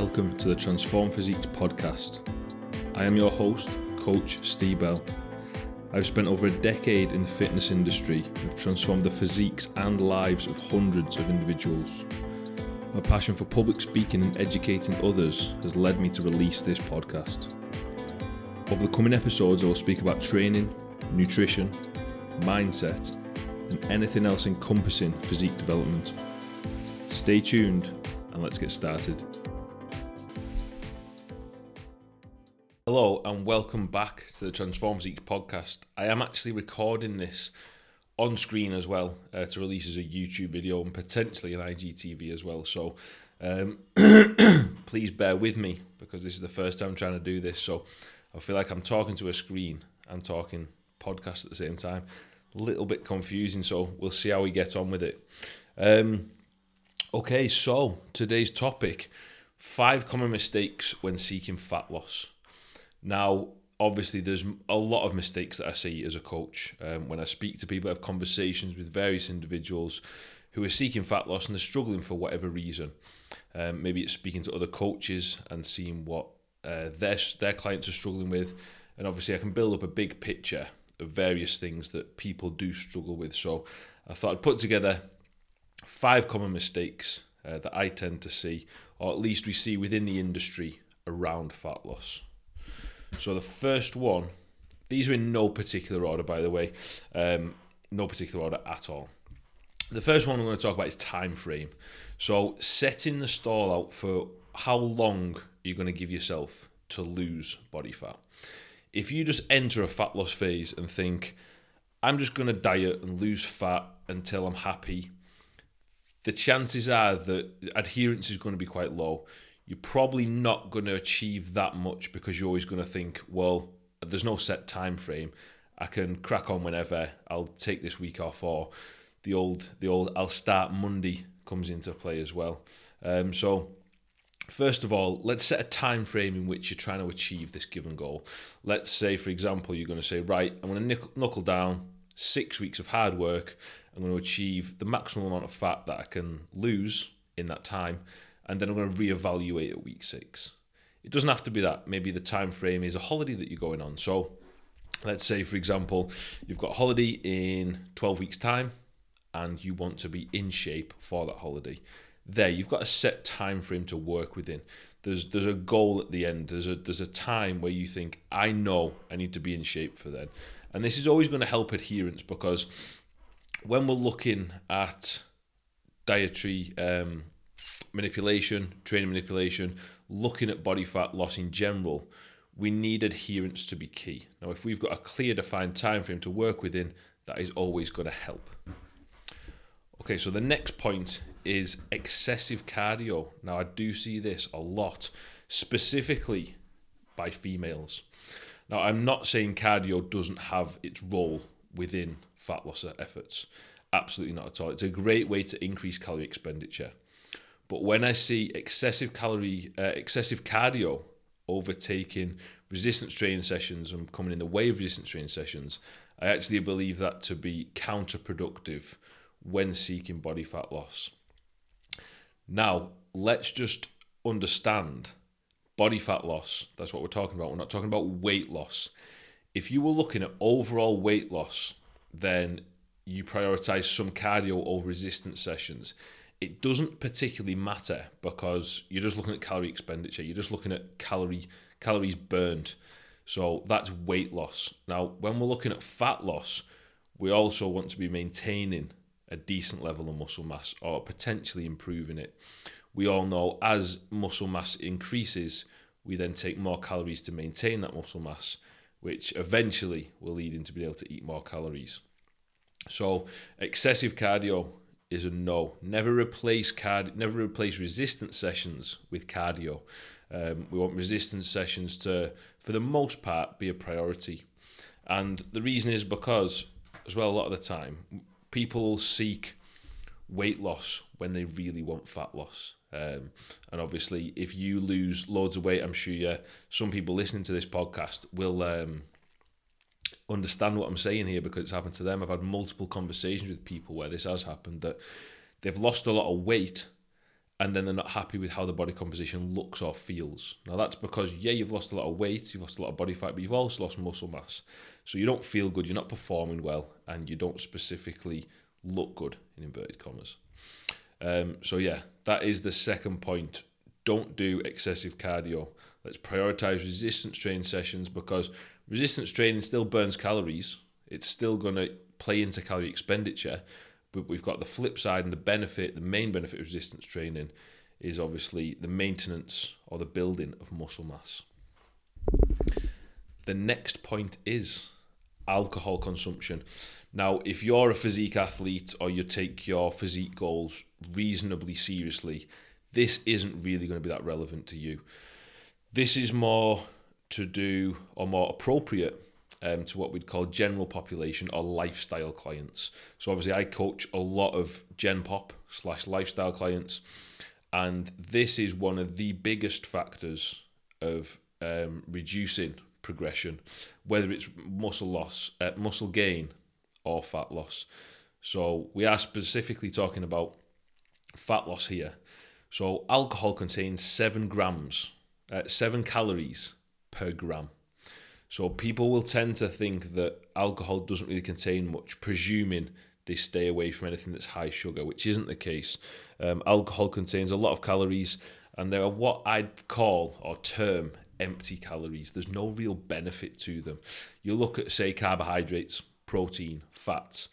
Welcome to the Transform Physiques podcast. I am your host, Coach Steve Bell. I've spent over a decade in the fitness industry and have transformed the physiques and lives of hundreds of individuals. My passion for public speaking and educating others has led me to release this podcast. Over the coming episodes, I will speak about training, nutrition, mindset, and anything else encompassing physique development. Stay tuned and let's get started. Hello and welcome back to the Transform Physique podcast. I am actually recording this on screen as well uh, to release as a YouTube video and potentially an IGTV as well. So um, please bear with me because this is the first time I'm trying to do this. So I feel like I'm talking to a screen and talking podcast at the same time. A little bit confusing, so we'll see how we get on with it. Um, okay, so today's topic five common mistakes when seeking fat loss. Now, obviously, there's a lot of mistakes that I see as a coach um, when I speak to people, I have conversations with various individuals who are seeking fat loss and they're struggling for whatever reason. Um, maybe it's speaking to other coaches and seeing what uh, their their clients are struggling with, and obviously, I can build up a big picture of various things that people do struggle with. So, I thought I'd put together five common mistakes uh, that I tend to see, or at least we see within the industry around fat loss. So the first one, these are in no particular order, by the way, um, no particular order at all. The first one I'm going to talk about is time frame. So setting the stall out for how long you're going to give yourself to lose body fat. If you just enter a fat loss phase and think, I'm just going to diet and lose fat until I'm happy, the chances are that adherence is going to be quite low you're probably not going to achieve that much because you're always going to think, well, there's no set time frame. I can crack on whenever. I'll take this week off, or the old the old I'll start Monday comes into play as well. Um, so first of all, let's set a time frame in which you're trying to achieve this given goal. Let's say, for example, you're going to say, right, I'm going to knuckle down six weeks of hard work. I'm going to achieve the maximum amount of fat that I can lose in that time and then I'm going to reevaluate at week six. It doesn't have to be that. Maybe the time frame is a holiday that you're going on. So let's say, for example, you've got a holiday in 12 weeks' time and you want to be in shape for that holiday. There, you've got a set time frame to work within. There's there's a goal at the end. There's a there's a time where you think, I know I need to be in shape for then. And this is always going to help adherence because when we're looking at dietary um, manipulation, training manipulation, looking at body fat loss in general, we need adherence to be key. Now, if we've got a clear defined time frame to work within, that is always going to help. Okay, so the next point is excessive cardio. Now, I do see this a lot, specifically by females. Now, I'm not saying cardio doesn't have its role within fat loss efforts. Absolutely not at all. It's a great way to increase calorie expenditure. But when I see excessive calorie, uh, excessive cardio overtaking resistance training sessions and coming in the way of resistance training sessions, I actually believe that to be counterproductive when seeking body fat loss. Now, let's just understand body fat loss. That's what we're talking about. We're not talking about weight loss. If you were looking at overall weight loss, then you prioritize some cardio over resistance sessions it doesn't particularly matter because you're just looking at calorie expenditure. You're just looking at calorie calories burned. So that's weight loss. Now, when we're looking at fat loss, we also want to be maintaining a decent level of muscle mass or potentially improving it. We all know as muscle mass increases, we then take more calories to maintain that muscle mass, which eventually will lead into being able to eat more calories. So, excessive cardio is a no. Never replace card. Never replace resistance sessions with cardio. Um, we want resistance sessions to, for the most part, be a priority. And the reason is because, as well, a lot of the time, people seek weight loss when they really want fat loss. Um, and obviously, if you lose loads of weight, I'm sure some people listening to this podcast will um, understand what I'm saying here because it's happened to them. I've had multiple conversations with people where this has happened that they've lost a lot of weight and then they're not happy with how the body composition looks or feels. Now that's because yeah, you've lost a lot of weight, you've lost a lot of body fat, but you've also lost muscle mass. So you don't feel good, you're not performing well, and you don't specifically look good in inverted commas. Um, so yeah, that is the second point. Don't do excessive cardio. Let's prioritize resistance training sessions because resistance training still burns calories. It's still going to play into calorie expenditure, but we've got the flip side and the benefit, the main benefit of resistance training is obviously the maintenance or the building of muscle mass. The next point is alcohol consumption. Now, if you're a physique athlete or you take your physique goals reasonably seriously, this isn't really going to be that relevant to you. This is more to do or more appropriate um, to what we'd call general population or lifestyle clients. So obviously, I coach a lot of Gen Pop slash lifestyle clients, and this is one of the biggest factors of um, reducing progression, whether it's muscle loss, uh, muscle gain, or fat loss. So we are specifically talking about fat loss here. So alcohol contains seven grams, uh, seven calories per gram. So people will tend to think that alcohol doesn't really contain much, presuming they stay away from anything that's high sugar, which isn't the case. Um, alcohol contains a lot of calories, and there are what I'd call or term empty calories. There's no real benefit to them. You look at, say, carbohydrates, protein, fats.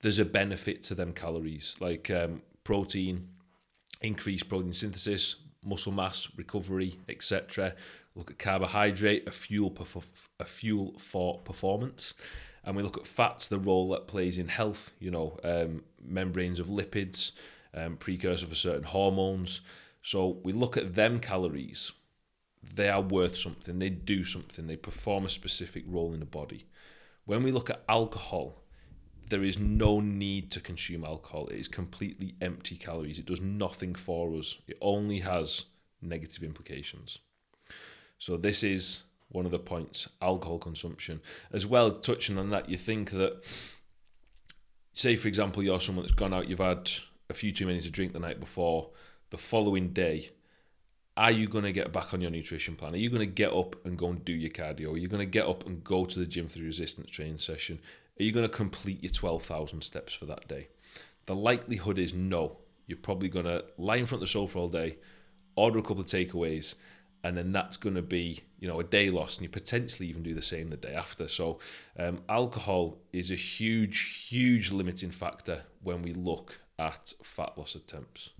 There's a benefit to them calories, like um, protein, increased protein synthesis, muscle mass recovery, etc look at carbohydrate, a fuel, a fuel for performance. And we look at fats, the role that plays in health, you know, um, membranes of lipids, um, precursor for certain hormones. So we look at them calories. They are worth something. They do something. They perform a specific role in the body. When we look at alcohol, there is no need to consume alcohol. It is completely empty calories. It does nothing for us. It only has negative implications. So this is one of the points alcohol consumption as well touching on that you think that say for example you're someone that's gone out you've had a few too many to drink the night before the following day are you going to get back on your nutrition plan are you going to get up and go and do your cardio are you going to get up and go to the gym for the resistance training session are you going to complete your 12,000 steps for that day? The likelihood is no. You're probably going to lie in front of the sofa all day order a couple of takeaways and then that's going to be you know a day lost and you potentially even do the same the day after. So um, alcohol is a huge huge limiting factor when we look at fat loss attempts.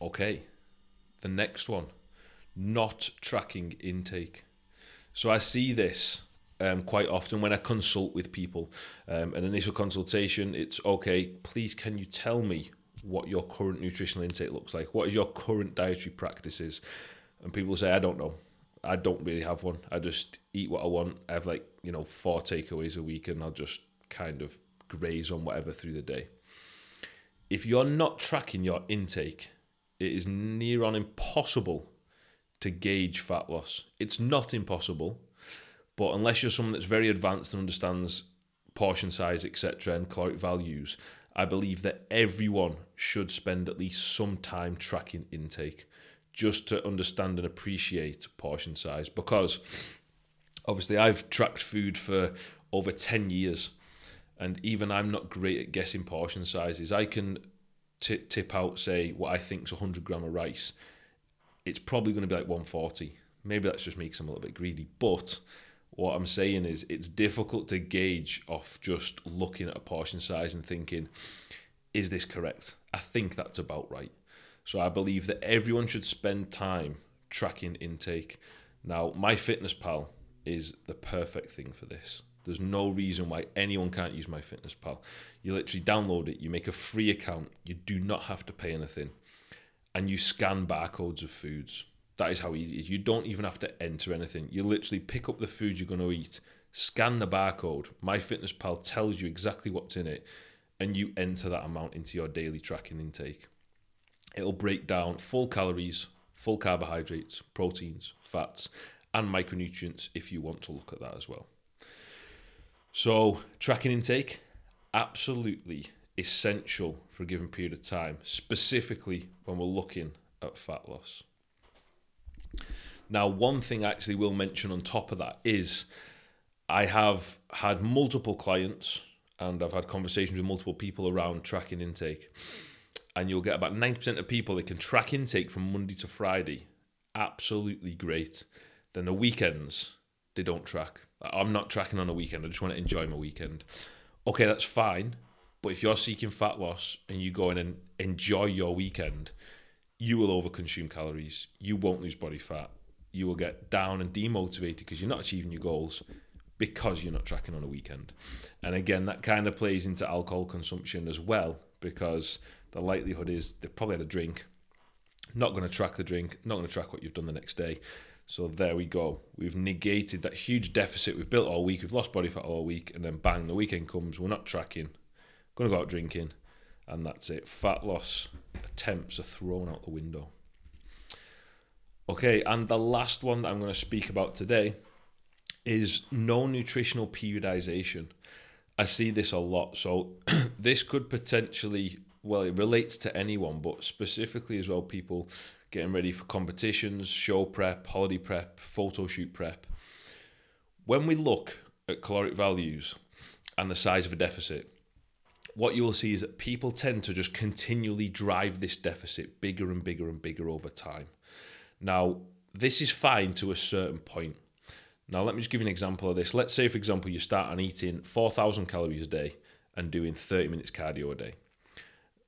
Okay the next one not tracking intake. So i see this um, quite often when I consult with people. Um, an initial consultation, it's okay, please can you tell me what your current nutritional intake looks like. What is your current dietary practices? And people say, I don't know. I don't really have one. I just eat what I want. I have like, you know, four takeaways a week and I'll just kind of graze on whatever through the day. If you're not tracking your intake, it is near on impossible to gauge fat loss. It's not impossible, but unless you're someone that's very advanced and understands portion size, etc., and caloric values, I believe that everyone should spend at least some time tracking intake just to understand and appreciate portion size because obviously I've tracked food for over 10 years and even I'm not great at guessing portion sizes. I can t- tip out, say, what I think is 100 gram of rice. It's probably going to be like 140. Maybe that's just me because I'm a little bit greedy, but what I'm saying is it's difficult to gauge off just looking at a portion size and thinking, is this correct? I think that's about right. So I believe that everyone should spend time tracking intake. Now, MyFitnessPal is the perfect thing for this. There's no reason why anyone can't use MyFitnessPal. You literally download it, you make a free account, you do not have to pay anything, and you scan barcodes of foods. That is how easy it is. You don't even have to enter anything. You literally pick up the food you're going to eat, scan the barcode. MyFitnessPal tells you exactly what's in it, and you enter that amount into your daily tracking intake. It'll break down full calories, full carbohydrates, proteins, fats, and micronutrients if you want to look at that as well. So, tracking intake, absolutely essential for a given period of time, specifically when we're looking at fat loss. Now, one thing I actually will mention on top of that is I have had multiple clients and I've had conversations with multiple people around tracking intake. And you'll get about 90% of people that can track intake from Monday to Friday. Absolutely great. Then the weekends, they don't track. I'm not tracking on a weekend. I just want to enjoy my weekend. Okay, that's fine. But if you're seeking fat loss and you go in and enjoy your weekend, you will overconsume calories. You won't lose body fat. You will get down and demotivated because you're not achieving your goals because you're not tracking on a weekend. And again, that kind of plays into alcohol consumption as well because the likelihood is they've probably had a drink, not going to track the drink, not going to track what you've done the next day. So there we go. We've negated that huge deficit we've built all week. We've lost body fat all week, and then bang, the weekend comes. We're not tracking. Going to go out drinking, and that's it. Fat loss attempts are thrown out the window. Okay, and the last one that I'm going to speak about today is no nutritional periodization. I see this a lot. So this could potentially, well, it relates to anyone, but specifically as well, people getting ready for competitions, show prep, holiday prep, photo shoot prep. When we look at caloric values and the size of a deficit, what you will see is that people tend to just continually drive this deficit bigger and bigger and bigger over time. Now, this is fine to a certain point. Now, let me just give you an example of this. Let's say, for example, you start on eating 4,000 calories a day and doing 30 minutes cardio a day.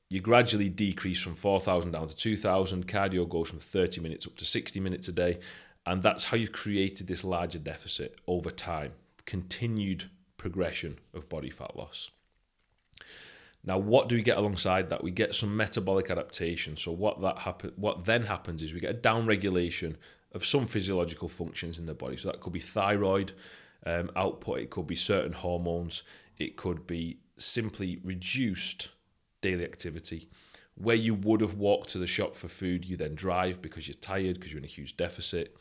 You gradually decrease from 4,000 down to 2,000. Cardio goes from 30 minutes up to 60 minutes a day. And that's how you've created this larger deficit over time, continued progression of body fat loss. Now, what do we get alongside that? We get some metabolic adaptation. So what that happen, what then happens is we get a downregulation of some physiological functions in the body. So that could be thyroid um, output, it could be certain hormones, it could be simply reduced daily activity. Where you would have walked to the shop for food, you then drive because you're tired, because you're in a huge deficit.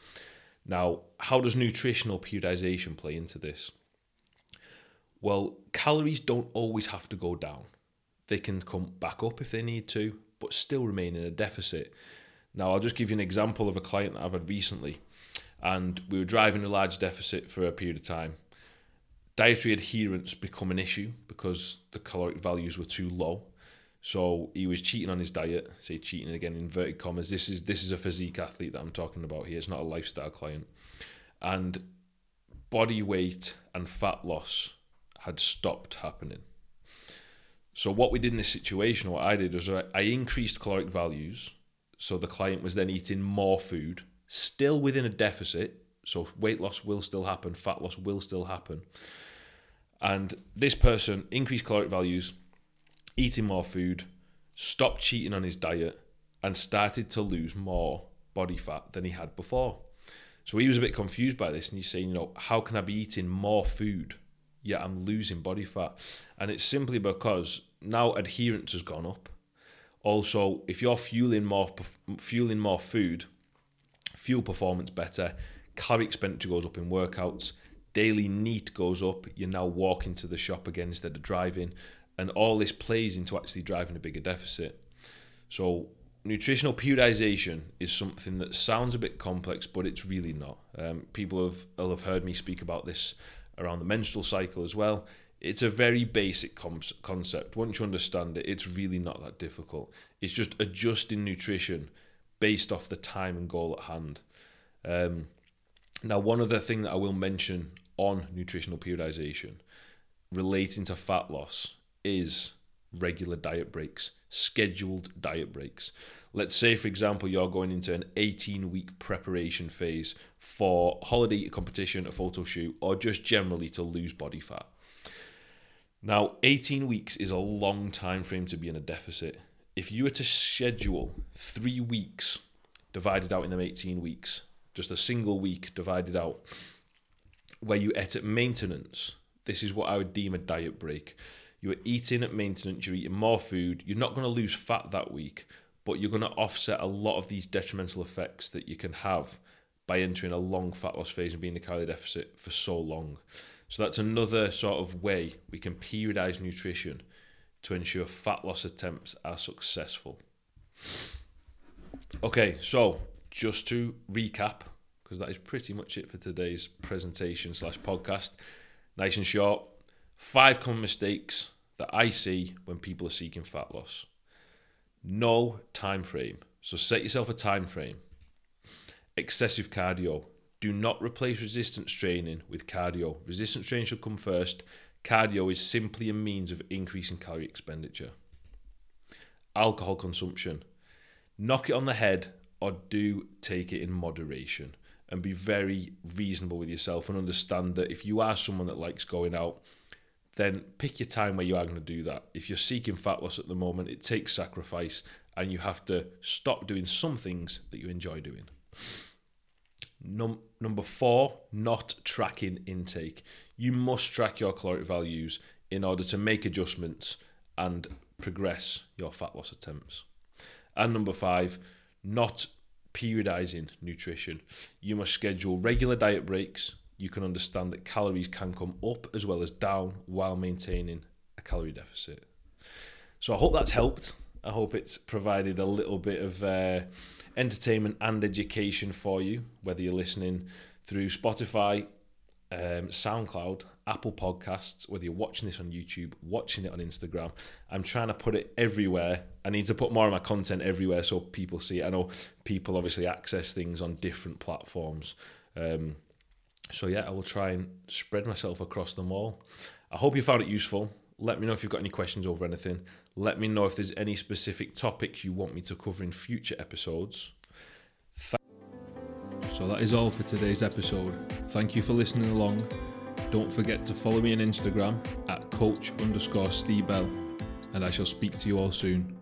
Now, how does nutritional periodization play into this? Well, calories don't always have to go down. They can come back up if they need to, but still remain in a deficit. Now, I'll just give you an example of a client that I've had recently, and we were driving a large deficit for a period of time. Dietary adherence become an issue because the caloric values were too low. So he was cheating on his diet. Say cheating again, inverted commas. This is this is a physique athlete that I'm talking about here. It's not a lifestyle client. And body weight and fat loss had stopped happening. So what we did in this situation, what I did was I increased caloric values so the client was then eating more food, still within a deficit. So weight loss will still happen, fat loss will still happen. And this person increased caloric values, eating more food, stopped cheating on his diet, and started to lose more body fat than he had before. So he was a bit confused by this, and he's saying, you know, how can I be eating more food yet I'm losing body fat? And it's simply because now adherence has gone up. Also, if you're fueling more fueling more food, fuel performance better, calorie expenditure goes up in workouts, daily NEAT goes up. You're now walking to the shop again instead of driving, and all this plays into actually driving a bigger deficit. So nutritional periodization is something that sounds a bit complex, but it's really not. Um, people have, have heard me speak about this around the menstrual cycle as well it's a very basic com- concept. Once you understand it, it's really not that difficult. It's just adjusting nutrition based off the time and goal at hand. Um, now, one other thing that I will mention on nutritional periodization relating to fat loss is regular diet breaks, scheduled diet breaks. Let's say, for example, you're going into an 18 week preparation phase for holiday competition, a photo shoot, or just generally to lose body fat. Now, 18 weeks is a long time frame to be in a deficit. If you were to schedule three weeks divided out in them 18 weeks, just a single week divided out, where you ate at maintenance, this is what I would deem a diet break. You are eating at maintenance, you're eating more food, you're not going to lose fat that week, but you're going to offset a lot of these detrimental effects that you can have by entering a long fat loss phase and being in a calorie deficit for so long. So that's another sort of way we can periodize nutrition to ensure fat loss attempts are successful. Okay, so just to recap, because that is pretty much it for today's presentation slash podcast. Nice and short. Five common mistakes that I see when people are seeking fat loss. No time frame. So set yourself a time frame. Excessive cardio. Do not replace resistance training with cardio. Resistance training should come first. Cardio is simply a means of increasing calorie expenditure. Alcohol consumption. Knock it on the head or do take it in moderation and be very reasonable with yourself and understand that if you are someone that likes going out, then pick your time where you are going to do that. If you're seeking fat loss at the moment, it takes sacrifice and you have to stop doing some things that you enjoy doing. Num- number four, not tracking intake. You must track your caloric values in order to make adjustments and progress your fat loss attempts. And number five, not periodizing nutrition. You must schedule regular diet breaks. You can understand that calories can come up as well as down while maintaining a calorie deficit. So I hope that's helped. I hope it's provided a little bit of uh, entertainment and education for you, whether you're listening through Spotify, um, SoundCloud, Apple Podcasts, whether you're watching this on YouTube, watching it on Instagram. I'm trying to put it everywhere. I need to put more of my content everywhere so people see it. I know people obviously access things on different platforms. Um, so, yeah, I will try and spread myself across them all. I hope you found it useful. Let me know if you've got any questions over anything. Let me know if there's any specific topics you want me to cover in future episodes. So that is all for today's episode. Thank you for listening along. Don't forget to follow me on Instagram at coach underscore Steve Bell, and I shall speak to you all soon.